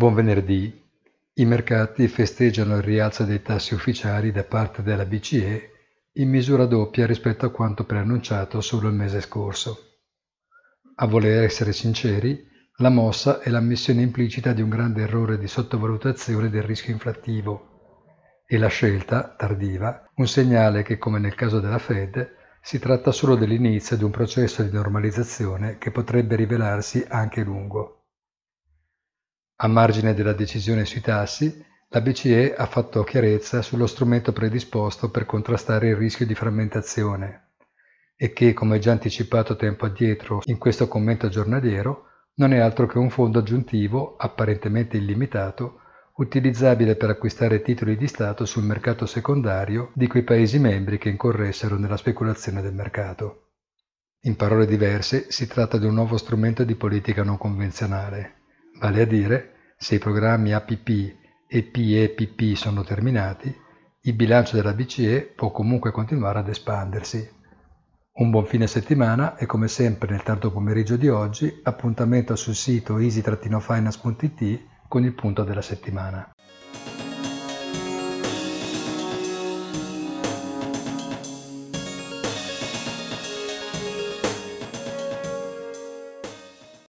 Buon venerdì. I mercati festeggiano il rialzo dei tassi ufficiali da parte della BCE in misura doppia rispetto a quanto preannunciato solo il mese scorso. A voler essere sinceri, la mossa è l'ammissione implicita di un grande errore di sottovalutazione del rischio inflattivo e la scelta, tardiva, un segnale che, come nel caso della Fed, si tratta solo dell'inizio di un processo di normalizzazione che potrebbe rivelarsi anche lungo. A margine della decisione sui tassi, la BCE ha fatto chiarezza sullo strumento predisposto per contrastare il rischio di frammentazione e che, come già anticipato tempo addietro in questo commento giornaliero, non è altro che un fondo aggiuntivo, apparentemente illimitato, utilizzabile per acquistare titoli di Stato sul mercato secondario di quei Paesi membri che incorressero nella speculazione del mercato. In parole diverse, si tratta di un nuovo strumento di politica non convenzionale, vale a dire, se i programmi APP e PEPP sono terminati, il bilancio della BCE può comunque continuare ad espandersi. Un buon fine settimana e come sempre nel tardo pomeriggio di oggi appuntamento sul sito easy-finance.it con il punto della settimana.